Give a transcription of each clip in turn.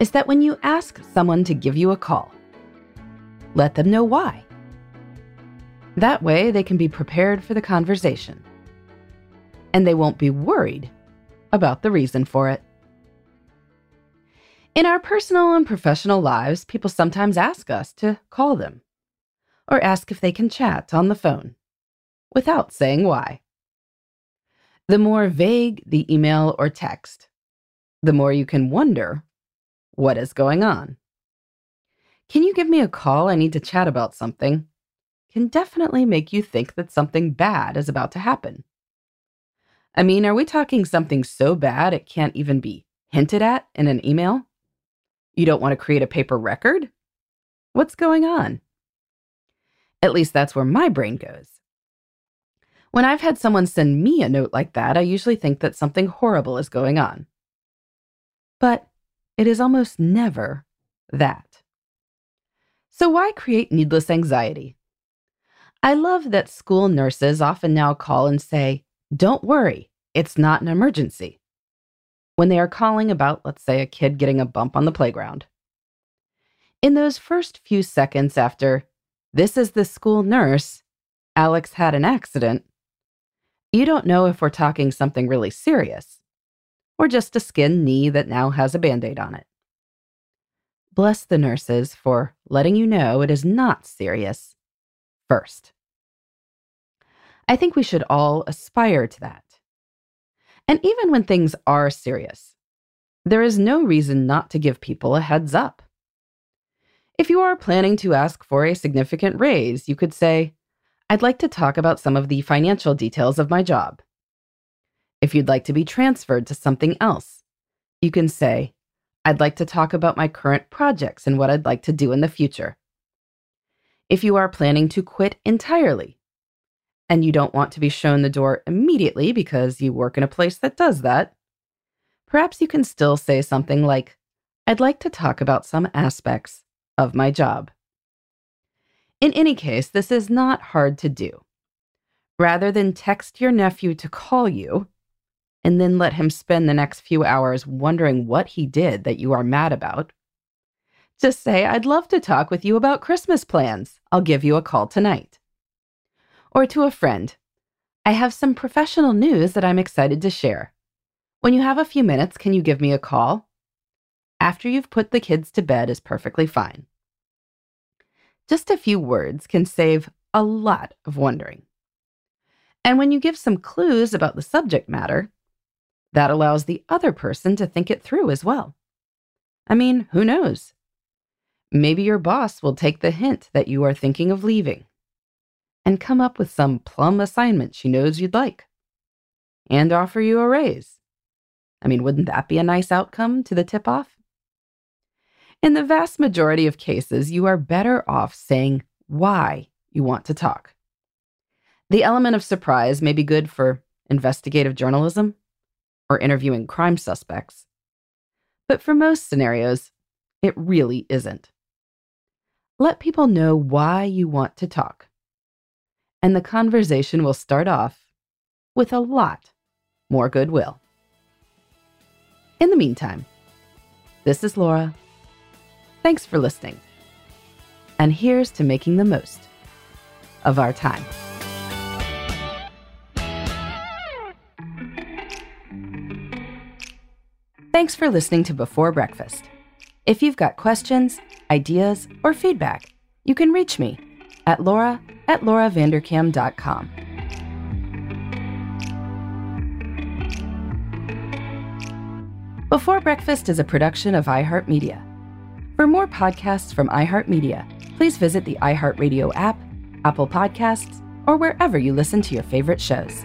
is that when you ask someone to give you a call, let them know why. That way, they can be prepared for the conversation. And they won't be worried about the reason for it. In our personal and professional lives, people sometimes ask us to call them or ask if they can chat on the phone without saying why. The more vague the email or text, the more you can wonder what is going on. Can you give me a call? I need to chat about something. Can definitely make you think that something bad is about to happen. I mean, are we talking something so bad it can't even be hinted at in an email? You don't want to create a paper record? What's going on? At least that's where my brain goes. When I've had someone send me a note like that, I usually think that something horrible is going on. But it is almost never that. So, why create needless anxiety? I love that school nurses often now call and say, Don't worry, it's not an emergency. When they are calling about, let's say, a kid getting a bump on the playground. In those first few seconds after, This is the school nurse, Alex had an accident, you don't know if we're talking something really serious or just a skinned knee that now has a band aid on it. Bless the nurses for letting you know it is not serious first. I think we should all aspire to that. And even when things are serious, there is no reason not to give people a heads up. If you are planning to ask for a significant raise, you could say, I'd like to talk about some of the financial details of my job. If you'd like to be transferred to something else, you can say, I'd like to talk about my current projects and what I'd like to do in the future. If you are planning to quit entirely and you don't want to be shown the door immediately because you work in a place that does that, perhaps you can still say something like, I'd like to talk about some aspects of my job. In any case, this is not hard to do. Rather than text your nephew to call you, and then let him spend the next few hours wondering what he did that you are mad about. Just say, I'd love to talk with you about Christmas plans. I'll give you a call tonight. Or to a friend, I have some professional news that I'm excited to share. When you have a few minutes, can you give me a call? After you've put the kids to bed is perfectly fine. Just a few words can save a lot of wondering. And when you give some clues about the subject matter, that allows the other person to think it through as well. I mean, who knows? Maybe your boss will take the hint that you are thinking of leaving and come up with some plum assignment she knows you'd like and offer you a raise. I mean, wouldn't that be a nice outcome to the tip off? In the vast majority of cases, you are better off saying why you want to talk. The element of surprise may be good for investigative journalism or interviewing crime suspects. But for most scenarios, it really isn't. Let people know why you want to talk, and the conversation will start off with a lot more goodwill. In the meantime, this is Laura. Thanks for listening. And here's to making the most of our time. Thanks for listening to Before Breakfast. If you've got questions, ideas, or feedback, you can reach me at laura at lauravanderkam.com. Before Breakfast is a production of iHeartMedia. For more podcasts from iHeartMedia, please visit the iHeartRadio app, Apple Podcasts, or wherever you listen to your favorite shows.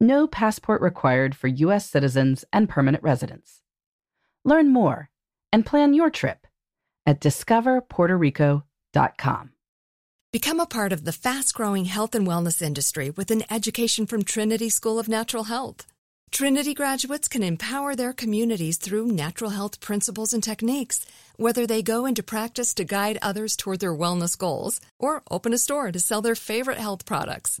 no passport required for U.S. citizens and permanent residents. Learn more and plan your trip at discoverpuertorico.com. Become a part of the fast growing health and wellness industry with an education from Trinity School of Natural Health. Trinity graduates can empower their communities through natural health principles and techniques, whether they go into practice to guide others toward their wellness goals or open a store to sell their favorite health products.